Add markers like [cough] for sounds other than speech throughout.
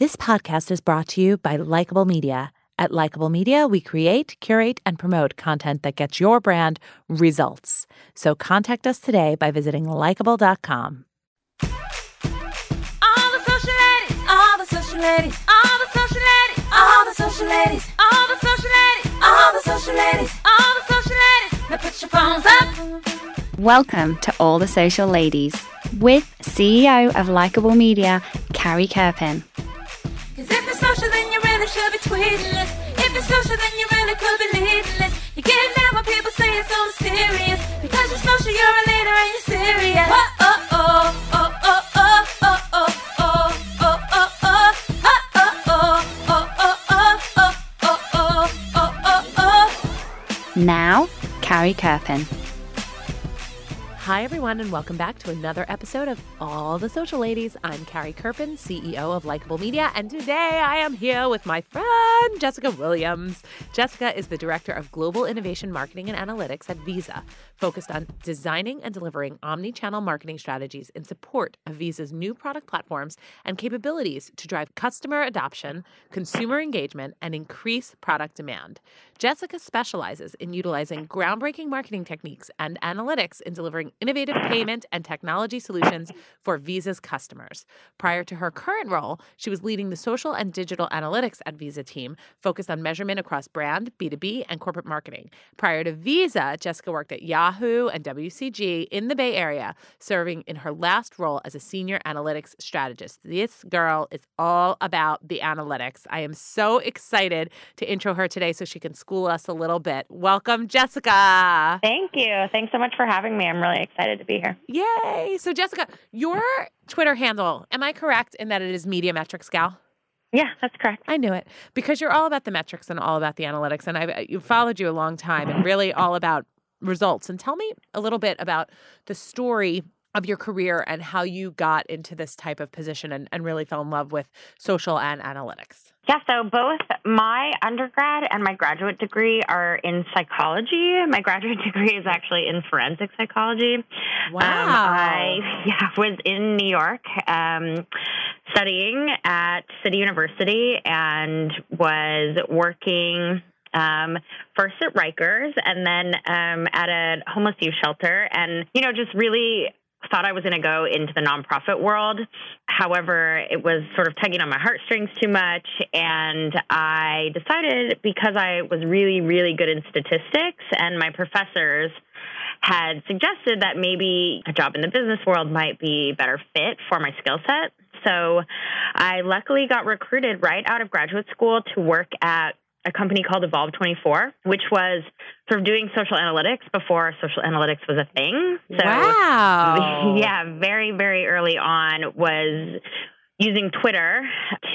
This podcast is brought to you by Likeable Media. At Likeable Media, we create, curate, and promote content that gets your brand results. So contact us today by visiting likeable.com. All the social ladies, all the social ladies, all the social ladies, all the social ladies, all the social ladies, all the social ladies, all the social ladies. Now put your phones up. Welcome to All the Social Ladies with CEO of Likeable Media, Carrie Kerpen. Cause if it's social, then you really should be tweeting this. If it's social, then you really could be leading this. You get it now, what people say it's so mysterious. Because you're social, you're a leader and you're serious. Oh, oh, oh, oh, oh, oh, oh, oh. Now, Carrie Kerpen. Hi, everyone, and welcome back to another episode of All the Social Ladies. I'm Carrie Kerpen, CEO of Likeable Media, and today I am here with my friend Jessica Williams. Jessica is the Director of Global Innovation Marketing and Analytics at Visa, focused on designing and delivering omni channel marketing strategies in support of Visa's new product platforms and capabilities to drive customer adoption, consumer engagement, and increase product demand. Jessica specializes in utilizing groundbreaking marketing techniques and analytics in delivering innovative payment and technology solutions for Visa's customers. Prior to her current role, she was leading the social and digital analytics at Visa team, focused on measurement across brand, B2B, and corporate marketing. Prior to Visa, Jessica worked at Yahoo and WCG in the Bay Area, serving in her last role as a senior analytics strategist. This girl is all about the analytics. I am so excited to intro her today so she can school us a little bit. Welcome, Jessica. Thank you. Thanks so much for having me. I'm really excited to be here. Yay. So, Jessica, your Twitter handle, am I correct in that it is Media Metrics Gal? Yeah, that's correct. I knew it because you're all about the metrics and all about the analytics. And I've followed you a long time and really all about results. And tell me a little bit about the story of your career and how you got into this type of position and, and really fell in love with social and analytics. Yeah, so both my undergrad and my graduate degree are in psychology. My graduate [laughs] degree is actually in forensic psychology. Wow. Um, I [laughs] yeah, was in New York um, studying at City University and was working um, first at Rikers and then um, at a homeless youth shelter. And, you know, just really thought I was going to go into the nonprofit world. However, it was sort of tugging on my heartstrings too much. And I decided because I was really, really good in statistics and my professors had suggested that maybe a job in the business world might be better fit for my skill set. So I luckily got recruited right out of graduate school to work at a company called Evolve 24, which was sort of doing social analytics before social analytics was a thing. So, wow. [laughs] yeah, very, very early on was using Twitter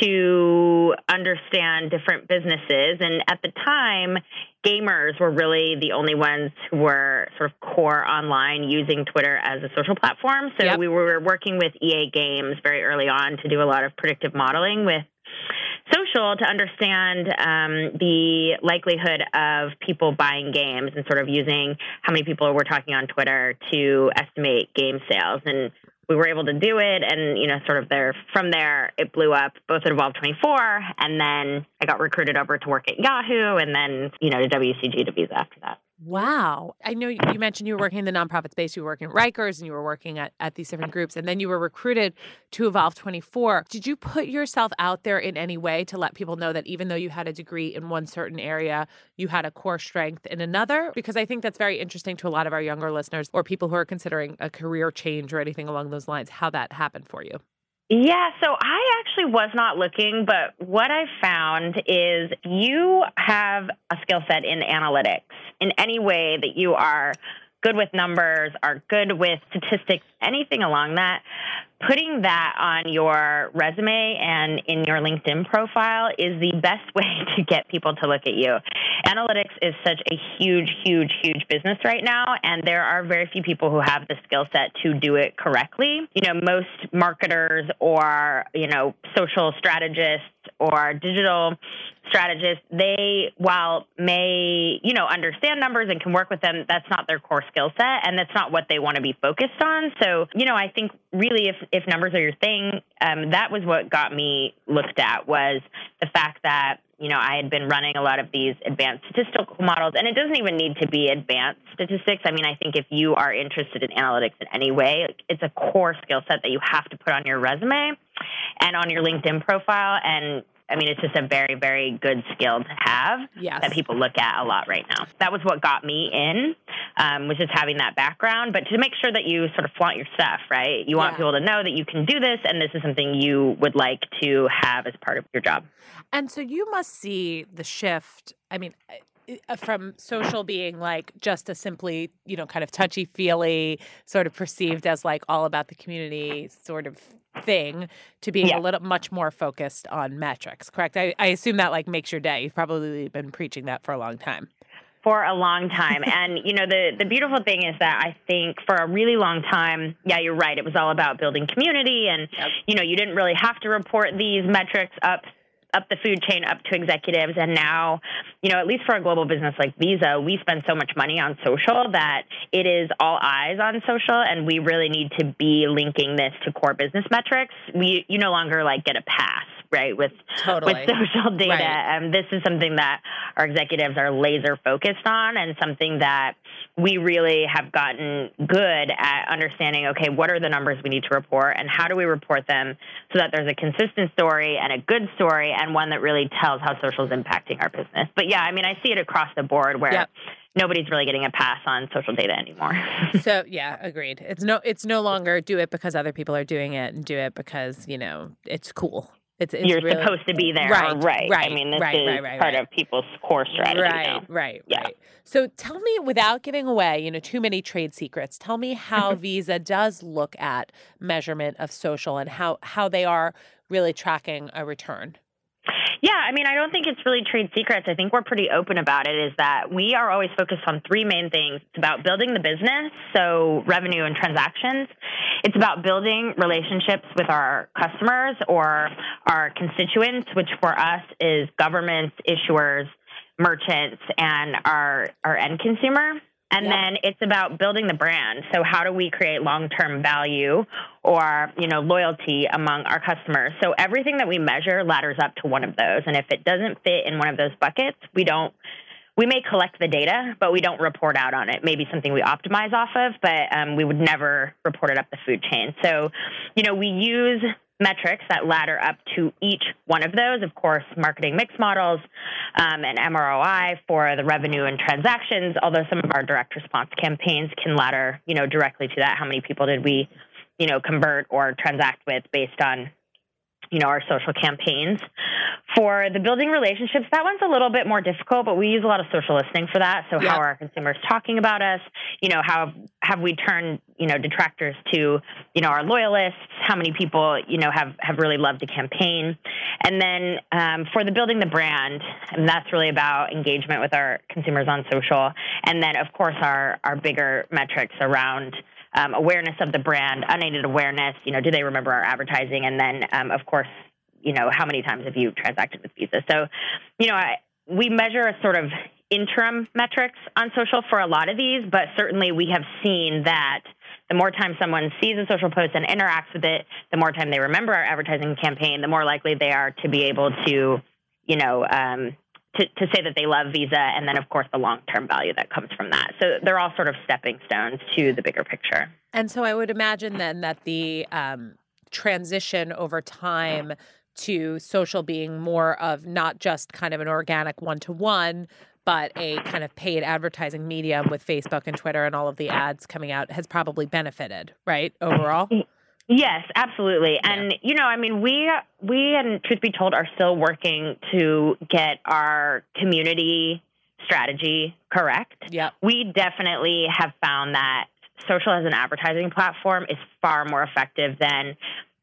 to understand different businesses. And at the time, gamers were really the only ones who were sort of core online using Twitter as a social platform. So Yep. we were working with EA Games very early on to do a lot of predictive modeling with social to understand um, the likelihood of people buying games and sort of using how many people were talking on Twitter to estimate game sales. And we were able to do it. And, you know, sort of there from there, it blew up both at Evolve 24. And then I got recruited over to work at Yahoo and then, you know, to WCG to Visa after that. Wow. I know you mentioned you were working in the nonprofit space, you were working at Rikers and you were working at, at these different groups, and then you were recruited to Evolve 24. Did you put yourself out there in any way to let people know that even though you had a degree in one certain area, you had a core strength in another? Because I think that's very interesting to a lot of our younger listeners or people who are considering a career change or anything along those lines, how that happened for you. Yeah, so I actually was not looking, but what I found is you have a skill set in analytics in any way that you are good with numbers, are good with statistics, anything along that. Putting that on your resume and in your LinkedIn profile is the best way [laughs] to get people to look at you. Analytics is such a huge, huge, huge business right now, and there are very few people who have the skill set to do it correctly. You know, most marketers or, you know, social strategists or digital strategists, they, while may, you know, understand numbers and can work with them, that's not their core skill set and that's not what they want to be focused on. So, you know, I think really if, if numbers are your thing, um, that was what got me looked at was the fact that you know, I had been running a lot of these advanced statistical models, and it doesn't even need to be advanced statistics. I mean, I think if you are interested in analytics in any way, it's a core skill set that you have to put on your resume and on your LinkedIn profile. And I mean, it's just a very, very good skill to have Yes. that people look at a lot right now. That was what got me in, um, was just having that background. But to make sure that you sort of flaunt your stuff, right? You want Yeah. people to know that you can do this, and this is something you would like to have as part of your job. And so you must see the shift. I mean, Uh, from social being like just a simply, you know, kind of touchy feely, sort of perceived as like all about the community sort of thing to being Yeah. a little much more focused on metrics, correct? I, I assume that like makes your day. You've probably been preaching that for a long time. for a long time. [laughs] and you know, the the beautiful thing is that I think for a really long time, yeah, you're right. It was all about building community, and Yep. you know, you didn't really have to report these metrics up up the food chain up to executives. And now you know at least for a global business like visa we spend so much money on social that it is all eyes on social. And we really need to be linking this to core business metrics. We you no longer like get a pass right with Totally. with social data. Right. Um, this is something that our executives are laser focused on, and something that we really have gotten good at understanding. Okay, what are the numbers we need to report, and how do we report them so that there's a consistent story and a good story, and one that really tells how social is impacting our business. But yeah, I mean, I see it across the board where. Yep. Nobody's really getting a pass on social data anymore. [laughs] so yeah, agreed. It's no it's no longer do it because other people are doing it and do it because, you know, it's cool. It's, it's You're really- supposed to be there, Right, right? right, I mean, this right, is right, right, part right. of people's core strategy Right, now. right, Yeah. right. So tell me, without giving away, you know, too many trade secrets, tell me how [laughs] Visa does look at measurement of social and how how they are really tracking a return. Yeah, I mean, I don't think it's really trade secrets. I think we're pretty open about it. Is that we are always focused on three main things. It's about building the business, so revenue and transactions. It's about building relationships with our customers or our constituents, which for us is governments, issuers, merchants, and our our end consumer. And Yep. then it's about building the brand. So how do we create long-term value or, you know, loyalty among our customers? So everything that we measure ladders up to one of those. And if it doesn't fit in one of those buckets, we don't we may collect the data, but we don't report out on it. Maybe something we optimize off of, but um, we would never report it up the food chain. So, you know, we use metrics that ladder up to each one of those. Of course, marketing mix models um, and MROI for the revenue and transactions. Although some of our direct response campaigns can ladder, you know, directly to that. How many people did we, you know, convert or transact with based on you know, our social campaigns. For the building relationships, that one's a little bit more difficult, but we use a lot of social listening for that. So Yeah. how are our consumers talking about us? You know, how have we turned, you know, detractors to, you know, our loyalists? How many people, you know, have, have really loved a campaign? And then um, for the building the brand, and that's really about engagement with our consumers on social. And then, of course, our, our bigger metrics around um, awareness of the brand, unaided awareness. You know, do they remember our advertising? And then, um, of course, you know, how many times have you transacted with Visa? So, you know, I, we measure a sort of interim metrics on social for a lot of these, but certainly we have seen that the more time someone sees a social post and interacts with it, the more time they remember our advertising campaign, the more likely they are to be able to, you know, um, to, to say that they love Visa, and then of course the long term value that comes from that. So they're all sort of stepping stones to the bigger picture. And so I would imagine then that the um, transition over time to social being more of not just kind of an organic one to one, but a kind of paid advertising medium with Facebook and Twitter and all of the ads coming out has probably benefited, right? Overall. Yes, absolutely. And you know, I mean, we we and truth be told are still working to get our community strategy correct. Yeah. We definitely have found that social as an advertising platform is far more effective than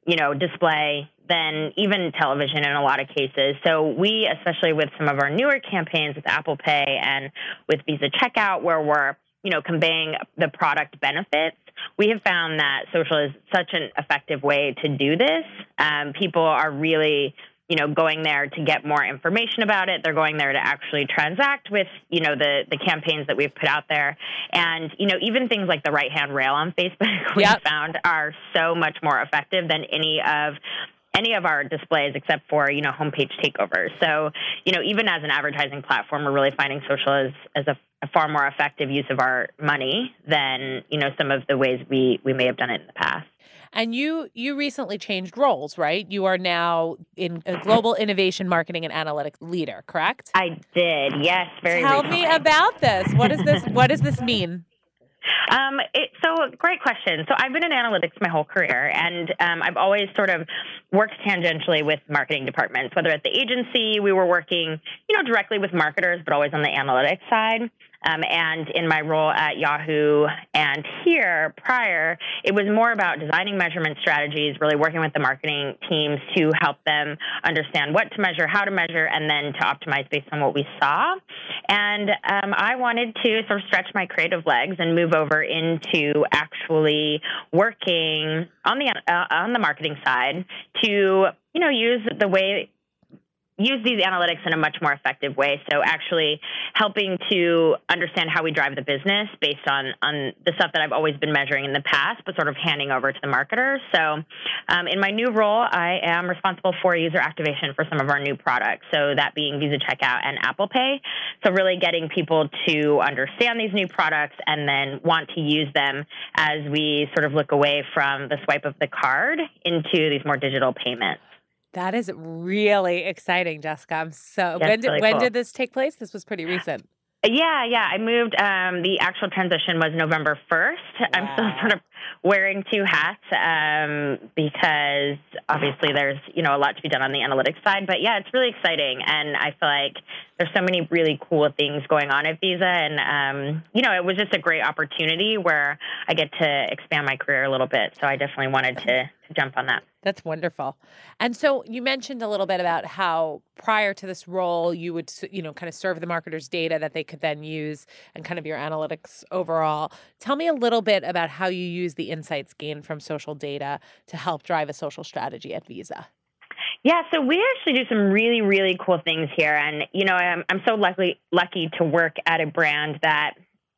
you know display than even television in a lot of cases. So we, especially with some of our newer campaigns with Apple Pay and with Visa Checkout, where we're you know conveying the product benefits, we have found that social is such an effective way to do this. Um, people are really you know, going there to get more information about it. They're going there to actually transact with, you know, the the campaigns that we've put out there. And, you know, even things like the right hand rail on Facebook [laughs] we Yep. found are so much more effective than any of any of our displays except for you know homepage takeovers so you know even as an advertising platform we're really finding social as as a, a far more effective use of our money than you know some of the ways we we may have done it in the past And you you recently changed roles, right? You are now in a global innovation marketing and analytics leader, correct? i did yes very Tell recently. me about this. What does this what does this mean? Um, it, so great question. So I've been in analytics my whole career, and um, I've always sort of worked tangentially with marketing departments. Whether at the agency, we were working, you know, directly with marketers, but always on the analytics side. Um, and in my role at Yahoo and here prior, it was more about designing measurement strategies, really working with the marketing teams to help them understand what to measure, how to measure, and then to optimize based on what we saw. And um, I wanted to sort of stretch my creative legs and move over into actually working on the uh, on the marketing side to you know use the way use these analytics in a much more effective way. So actually helping to understand how we drive the business based on on the stuff that I've always been measuring in the past, but sort of handing over to the marketers. So um, in my new role, I am responsible for user activation for some of our new products. So that being Visa Checkout and Apple Pay. So really getting people to understand these new products and then want to use them as we sort of look away from the swipe of the card into these more digital payments. That is really exciting, Jessica. I'm so Yeah, when did really when cool. did this take place? This was pretty recent. Yeah, yeah. I moved. Um, the actual transition was November 1st. I'm still sort of wearing two hats um, because obviously there's you know a lot to be done on the analytics side. But yeah, it's really exciting, and I feel like there's so many really cool things going on at Visa, and um, you know it was just a great opportunity where I get to expand my career a little bit. So I definitely wanted to, to jump on that. That's wonderful. And so you mentioned a little bit about how prior to this role, you would, you know, kind of serve the marketers data that they could then use and kind of your analytics overall. Tell me a little bit about how you use the insights gained from social data to help drive a social strategy at Visa. Yeah, so we actually do some really, really cool things here, and you know, I'm I'm so lucky lucky to work at a brand that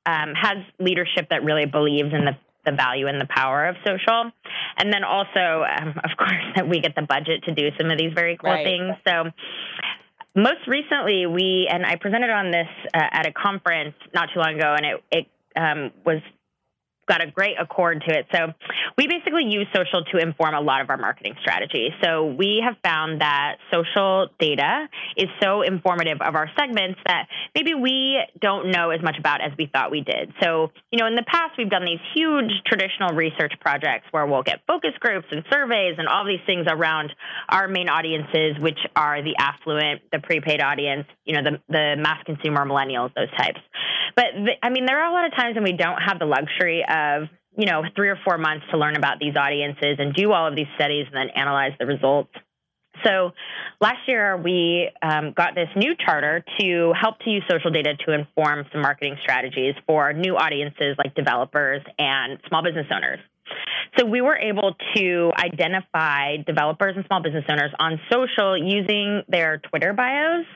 um, has leadership that really believes in the the value and the power of social, and then also, um, of [laughs] course, that we get the budget to do some of these very cool Right. things. So. Most recently, we and I presented on this uh, at a conference not too long ago, and it it um, was got a great accord to it. So we basically use social to inform a lot of our marketing strategy. So we have found that social data is so informative of our segments that maybe we don't know as much about as we thought we did. So, you know, in the past, we've done these huge traditional research projects where we'll get focus groups and surveys and all these things around our main audiences, which are the affluent, the prepaid audience, you know, the, the mass consumer millennials, those types. But the, I mean, there are a lot of times when we don't have the luxury of, you know, three or four months to learn about these audiences and do all of these studies and then analyze the results. So last year, we um, got this new charter to help to use social data to inform some marketing strategies for new audiences like developers and small business owners. So we were able to identify developers and small business owners on social using their Twitter bios.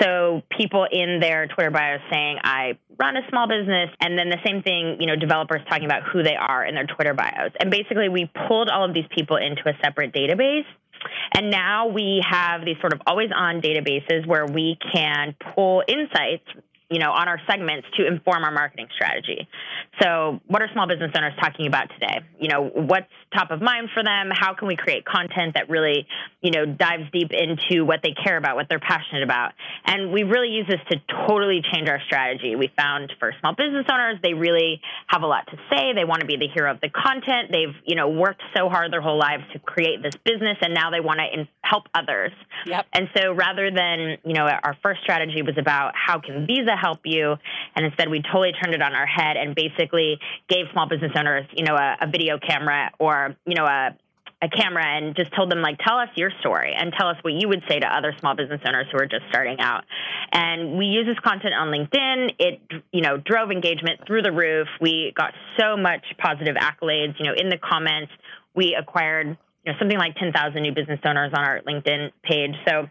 So people in their Twitter bios saying, I run a small business, and then the same thing, you know, developers talking about who they are in their Twitter bios. And basically, we pulled all of these people into a separate database. And now we have these sort of always on databases where we can pull insights you know, on our segments to inform our marketing strategy. So, what are small business owners talking about today? You know, what's top of mind for them? How can we create content that really, you know, dives deep into what they care about, what they're passionate about? And we really use this to totally change our strategy. We found for small business owners, they really have a lot to say. They want to be the hero of the content. They've, you know, worked so hard their whole lives to create this business, and now they want to in- help others. Yep. And so rather than, you know, our first strategy was about how can Visa help you, and instead we totally turned it on our head and basically gave small business owners, you know, a, a video camera or, you know, a a camera and just told them like tell us your story and tell us what you would say to other small business owners who are just starting out. And we use this content on linkedin. It you know drove engagement through the roof. We got so much positive accolades. You know in the comments we acquired you know something like 10,000 new business owners on our LinkedIn page. So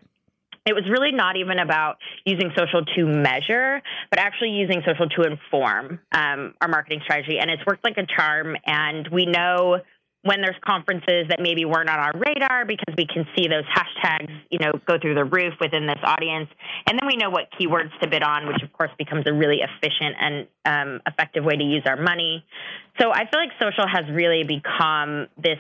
it was really not even about using social to measure, but actually using social to inform um, our marketing strategy. And it's worked like a charm. And we know when there's conferences that maybe weren't on our radar because we can see those hashtags, you know, go through the roof within this audience. And then we know what keywords to bid on, which of course becomes a really efficient and um, effective way to use our money. So I feel like social has really become this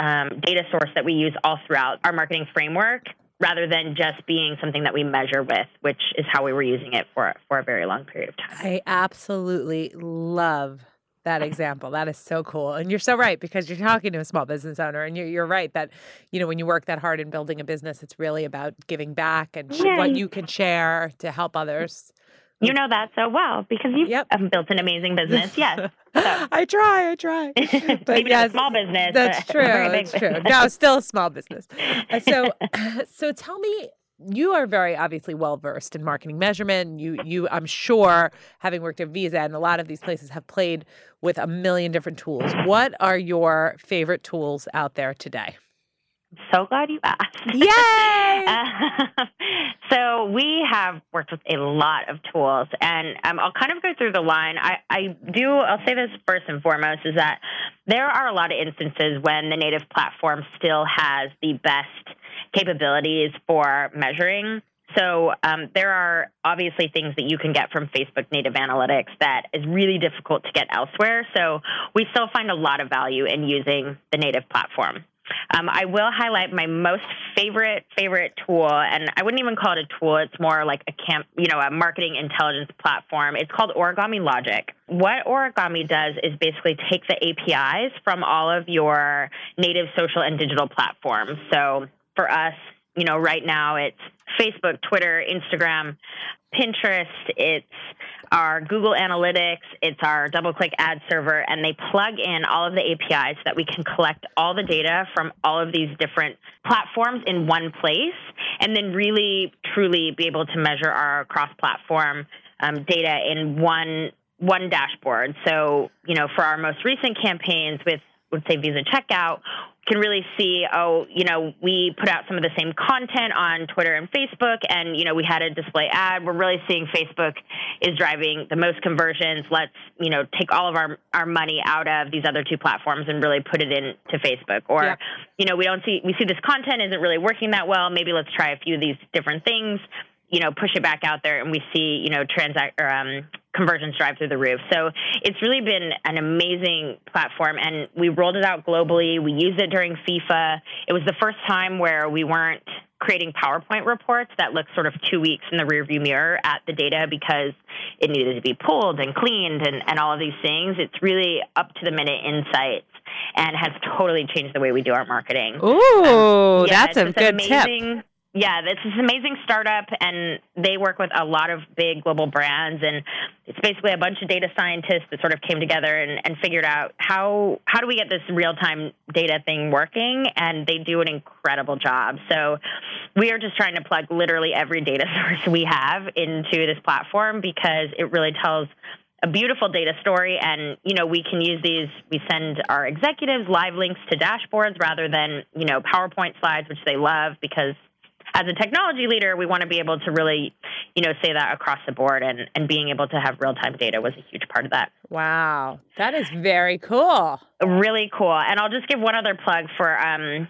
um, data source that we use all throughout our marketing framework rather than just being something that we measure with, which is how we were using it for for a very long period of time. I absolutely love that example. That is so cool. And you're so right because you're talking to a small business owner and you're, you're right that, you know, when you work that hard in building a business, it's really about giving back and sh- what you- you can share to help others. You know that so well because you've Yep. built an amazing business. Yes. [laughs] So. I try, I try. [laughs] But Maybe yes, a small business. That's true. a very big That's true. No, still a small business. Uh, So, [laughs] [clears throat] so tell me, you are very obviously well versed in marketing measurement. You, you, I'm sure, having worked at Visa and a lot of these places have played with a million different tools. What are your favorite tools out there today? So glad you asked. [laughs] Yay! Uh, [laughs] so we have worked with a lot of tools, and um, I'll kind of go through the line. I, I do. I'll say this first and foremost is that there are a lot of instances when the native platform still has the best capabilities for measuring. So um, there are obviously things that you can get from Facebook native analytics that is really difficult to get elsewhere. So we still find a lot of value in using the native platform. Um, I will highlight my most favorite favorite tool, and I wouldn't even call it a tool. It's more like a camp, you know, a marketing intelligence platform. It's called Origami Logic. What Origami does is basically take the APIs from all of your native social and digital platforms. So for us, you know, right now it's Facebook, Twitter, Instagram, Pinterest, it's our Google Analytics, it's our DoubleClick ad server, and they plug in all of the APIs so that we can collect all the data from all of these different platforms in one place and then really truly be able to measure our cross platform um, data in one one dashboard. So, you know, for our most recent campaigns with would say Visa Checkout, can really see, oh, you know, we put out some of the same content on Twitter and Facebook, and, you know, we had a display ad. We're really seeing Facebook is driving the most conversions. Let's, you know, take all of our, our money out of these other two platforms and really put it into Facebook. Or, Yeah. you know, we don't see, we see this content isn't really working that well. Maybe let's try a few of these different things you know, push it back out there and we see, you know, transact or um, conversions drive through the roof. So it's really been an amazing platform and we rolled it out globally. We used it during FIFA. It was the first time where we weren't creating PowerPoint reports that looked sort of two weeks in the rearview mirror at the data because it needed to be pulled and cleaned and, and all of these things. It's really up to the minute insights and has totally changed the way we do our marketing. Ooh, um, Yeah, that's a good tip. Yeah, it's this amazing startup, and they work with a lot of big global brands, and it's basically a bunch of data scientists that sort of came together and, and figured out how how do we get this real time data thing working, and they do an incredible job. So we are just trying to plug literally every data [laughs] source we have into this platform because it really tells a beautiful data story and you know we can use these we send our executives live links to dashboards rather than you know powerpoint slides which they love because as a technology leader we want to be able to really you know say that across the board and and being able to have real time data was a huge part of that. Wow, that is very cool. really cool. And i'll just give one other plug for um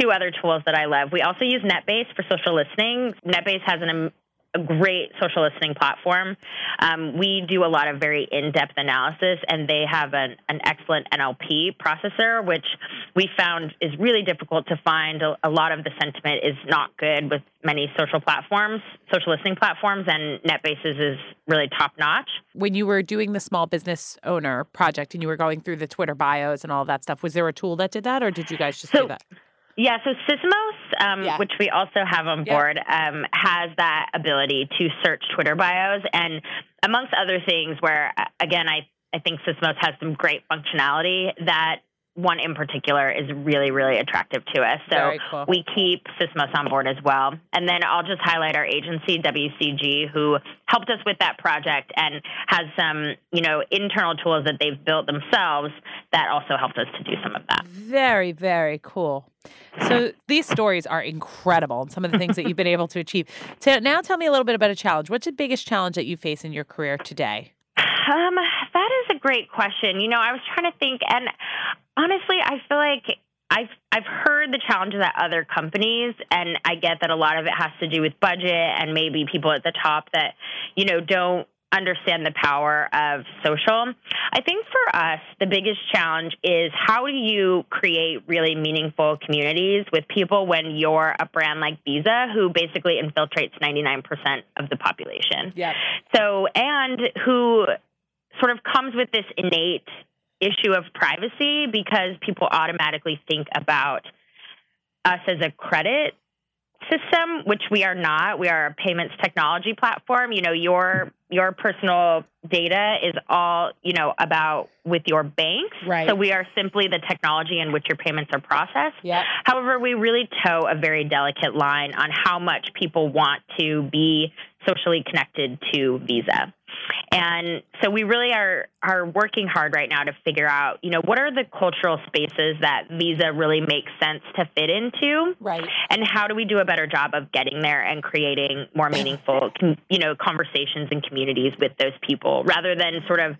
two other tools that i love. We also use netbase for social listening. Netbase has an a great social listening platform. Um, we do a lot of very in-depth analysis, and they have an, an excellent NLP processor, which we found is really difficult to find. A, a lot of the sentiment is not good with many social platforms, social listening platforms, and NetBases is really top-notch. When you were doing the small business owner project and you were going through the Twitter bios and all that stuff, was there a tool that did that, or did you guys just So- do that? Yeah, so Sysomos, um, Yeah. which we also have on Yeah. board, um, has that ability to search Twitter bios, and amongst other things, where uh, again, I I think Sysomos has some great functionality that one in particular is really, really attractive to us. So cool. we keep Sysomos on board as well. And then I'll just highlight our agency, WCG, who helped us with that project and has some, you know, internal tools that they've built themselves that also helped us to do some of that. Very, very cool. So these stories are incredible and some of the things that you've been able to achieve. So now tell me a little bit about a challenge. What's the biggest challenge that you face in your career today? Um, that is a great question. You know, I was trying to think, and honestly, I feel like I've I've heard the challenges at other companies, and I get that a lot of it has to do with budget and maybe people at the top that you know don't understand the power of social. I think for us, the biggest challenge is how do you create really meaningful communities with people when you're a brand like Visa, who basically infiltrates 99% of the population. Yeah. So, and who sort of comes with this innate issue of privacy because people automatically think about us as a credit system, which we are not. We are a payments technology platform. You know, your your personal data is all, you know, about with your banks. Right. So we are simply the technology in which your payments are processed. Yeah. However, we really toe a very delicate line on how much people want to be socially connected to Visa. And so we really are are working hard right now to figure out, you know, what are the cultural spaces that Visa really makes sense to fit into, Right. and how do we do a better job of getting there and creating more meaningful, [laughs] you know, conversations and communities with those people, rather than sort of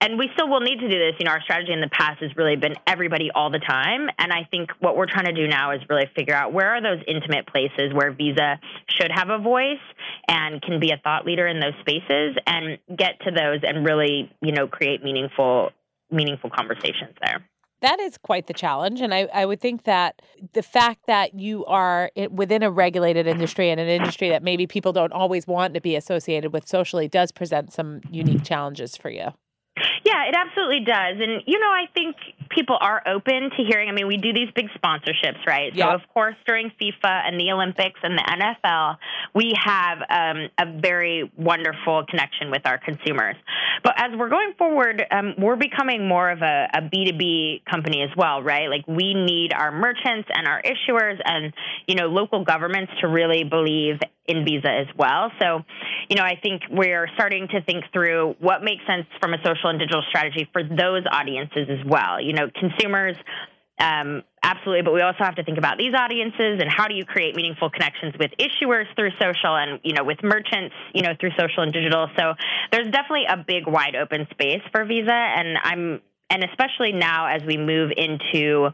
and we still will need to do this. You know, our strategy in the past has really been everybody all the time. And I think what we're trying to do now is really figure out where are those intimate places where Visa should have a voice and can be a thought leader in those spaces and get to those and really, you know, create meaningful meaningful conversations there. That is quite the challenge. And I, I would think that the fact that you are within a regulated industry and an industry that maybe people don't always want to be associated with socially does present some unique challenges for you. Yeah, it absolutely does. And, you know, I think people are open to hearing. I mean, we do these big sponsorships, right? Yeah. So, of course, during FIFA and the Olympics and the NFL, we have um, a very wonderful connection with our consumers. But as we're going forward, um, we're becoming more of a, a B2B company as well, right? Like, we need our merchants and our issuers and, you know, local governments to really believe in Visa as well. So, you know, I think we're starting to think through what makes sense from a social and digital strategy for those audiences as well. You know, consumers, um, absolutely, but we also have to think about these audiences and how do you create meaningful connections with issuers through social and, you know, with merchants, you know, through social and digital. So there's definitely a big, wide open space for Visa. And I'm, and especially now as we move into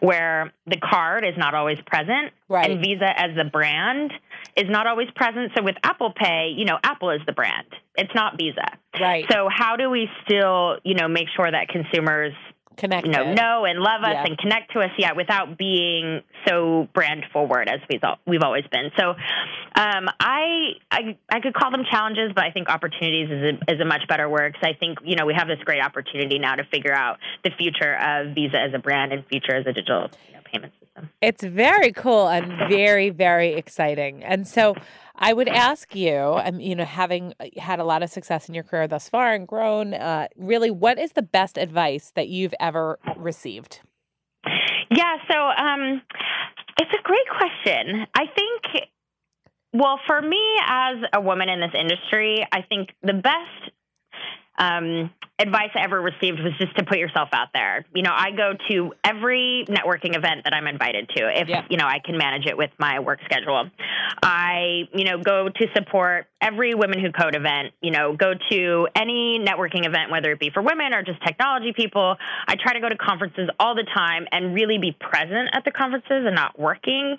where the card is not always present Right. and Visa as the brand is not always present. So with Apple Pay, you know, Apple is the brand. It's not Visa. Right. So how do we still, you know, make sure that consumers Connect. you know know and love us Yeah. and connect to us yet without being so brand forward as we've we've always been. So um, I, I I could call them challenges, but I think opportunities is a, is a much better word because I think you know we have this great opportunity now to figure out the future of Visa as a brand and future as a digital you know, payment It's very cool and very, very exciting. And so I would ask you, um, you know, having uh, had a lot of success in your career thus far and grown, uh, really, what is the best advice that you've ever received? Yeah, so um, it's a great question. I think, well, for me as a woman in this industry, I think the best um, advice I ever received was just to put yourself out there. You know, I go to every networking event that I'm invited to if, Yeah. you know, I can manage it with my work schedule. I, you know, go to support every Women Who Code event, you know, go to any networking event, whether it be for women or just technology people. I try to go to conferences all the time and really be present at the conferences and not working.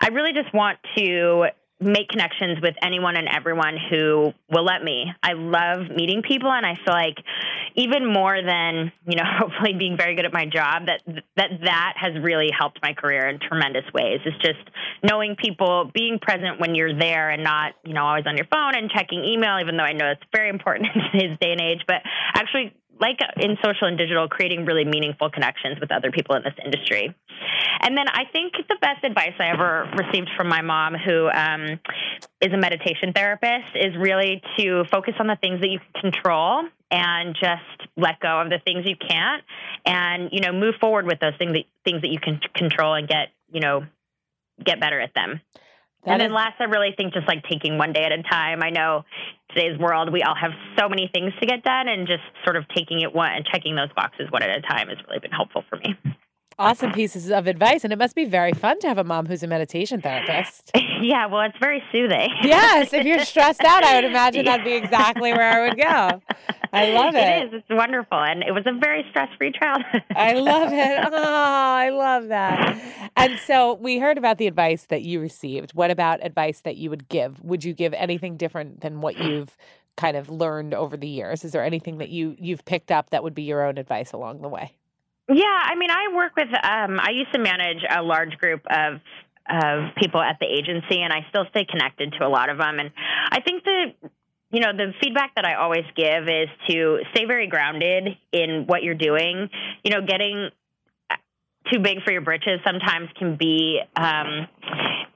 I really just want to make connections with anyone and everyone who will let me. I love meeting people and I feel like even more than, you know, [laughs] hopefully being very good at my job that that that has really helped my career in tremendous ways. It's just knowing people, being present when you're there and not, you know, always on your phone and checking email even though I know it's very important [laughs] in today's day and age, but actually like in social and digital, creating really meaningful connections with other people in this industry. And then I think the best advice I ever received from my mom, who um, is a meditation therapist, is really to focus on the things that you can control and just let go of the things you can't and you know move forward with those things that things that you can control and get you know get better at them That and then is- last i really think just like taking one day at a time i know today's world we all have so many things to get done and just sort of taking it one and checking those boxes one at a time has really been helpful for me awesome pieces of advice. And it must be very fun to have a mom who's a meditation therapist. [laughs] yeah well it's very soothing yes, if you're stressed out, I would imagine [laughs] that'd be exactly where I would go. [laughs] I love it. It is. It's wonderful, and it was a very stress-free childhood. I love [laughs] it. Oh, I love that. And so we heard about the advice that you received. What about advice that you would give? Would you give anything different than what you've kind of learned over the years? Is there anything that you you've picked up that would be your own advice along the way? Yeah, I mean, I work with. Um, I used to manage a large group of of people at the agency, and I still stay connected to a lot of them. And I think the you know the feedback that I always give is to stay very grounded in what you're doing. You know, getting uh, too big for your britches sometimes can be. Um,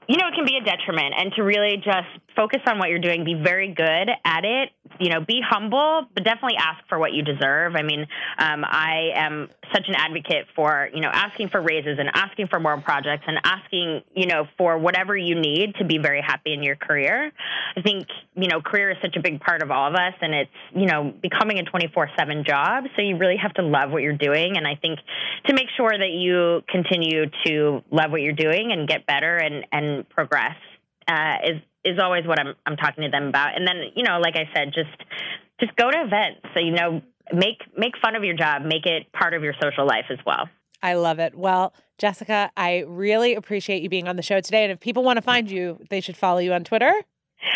you know, it can be a detriment, and to really just focus on what you're doing, be very good at it. You know, be humble, but definitely ask for what you deserve. I mean, um, I am such an advocate for you know asking for raises and asking for more projects and asking you know for whatever you need to be very happy in your career. I think you know career is such a big part of all of us, and it's you know becoming a 24/7 job. So you really have to love what you're doing, and I think to make sure that you continue to love what you're doing and get better and and progress uh, is is always what I'm I'm talking to them about. And then you know, like I said, just just go to events. So you know, make make fun of your job, make it part of your social life as well. I love it. Well, Jessica, I really appreciate you being on the show today. And if people want to find you, they should follow you on Twitter.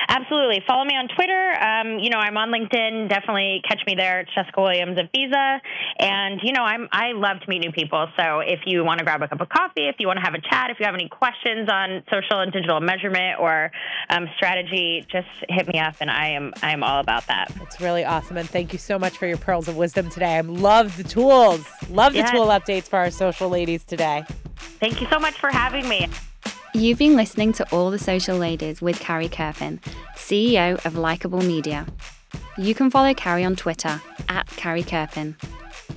Absolutely. Follow me on Twitter. Um, you know, I'm on LinkedIn. Definitely catch me there. It's Jessica Williams of Visa. And, you know, I'm, I love to meet new people. So if you want to grab a cup of coffee, if you want to have a chat, if you have any questions on social and digital measurement or um, strategy, just hit me up and I am, I am all about that. It's really awesome. And thank you so much for your pearls of wisdom today. I love the tools. Love the Yes. tool updates for our social ladies today. Thank you so much for having me. You've been listening to All the Social Ladies with Carrie Kerpen, CEO of Likeable Media. You can follow Carrie on Twitter at Carrie Kerpen.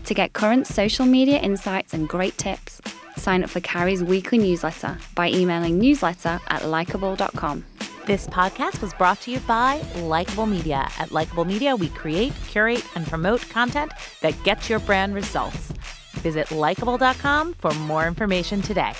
To get current social media insights and great tips, sign up for Carrie's weekly newsletter by emailing newsletter at likeable.com. This podcast was brought to you by Likeable Media. At Likeable Media, we create, curate, and promote content that gets your brand results. Visit likeable.com for more information today.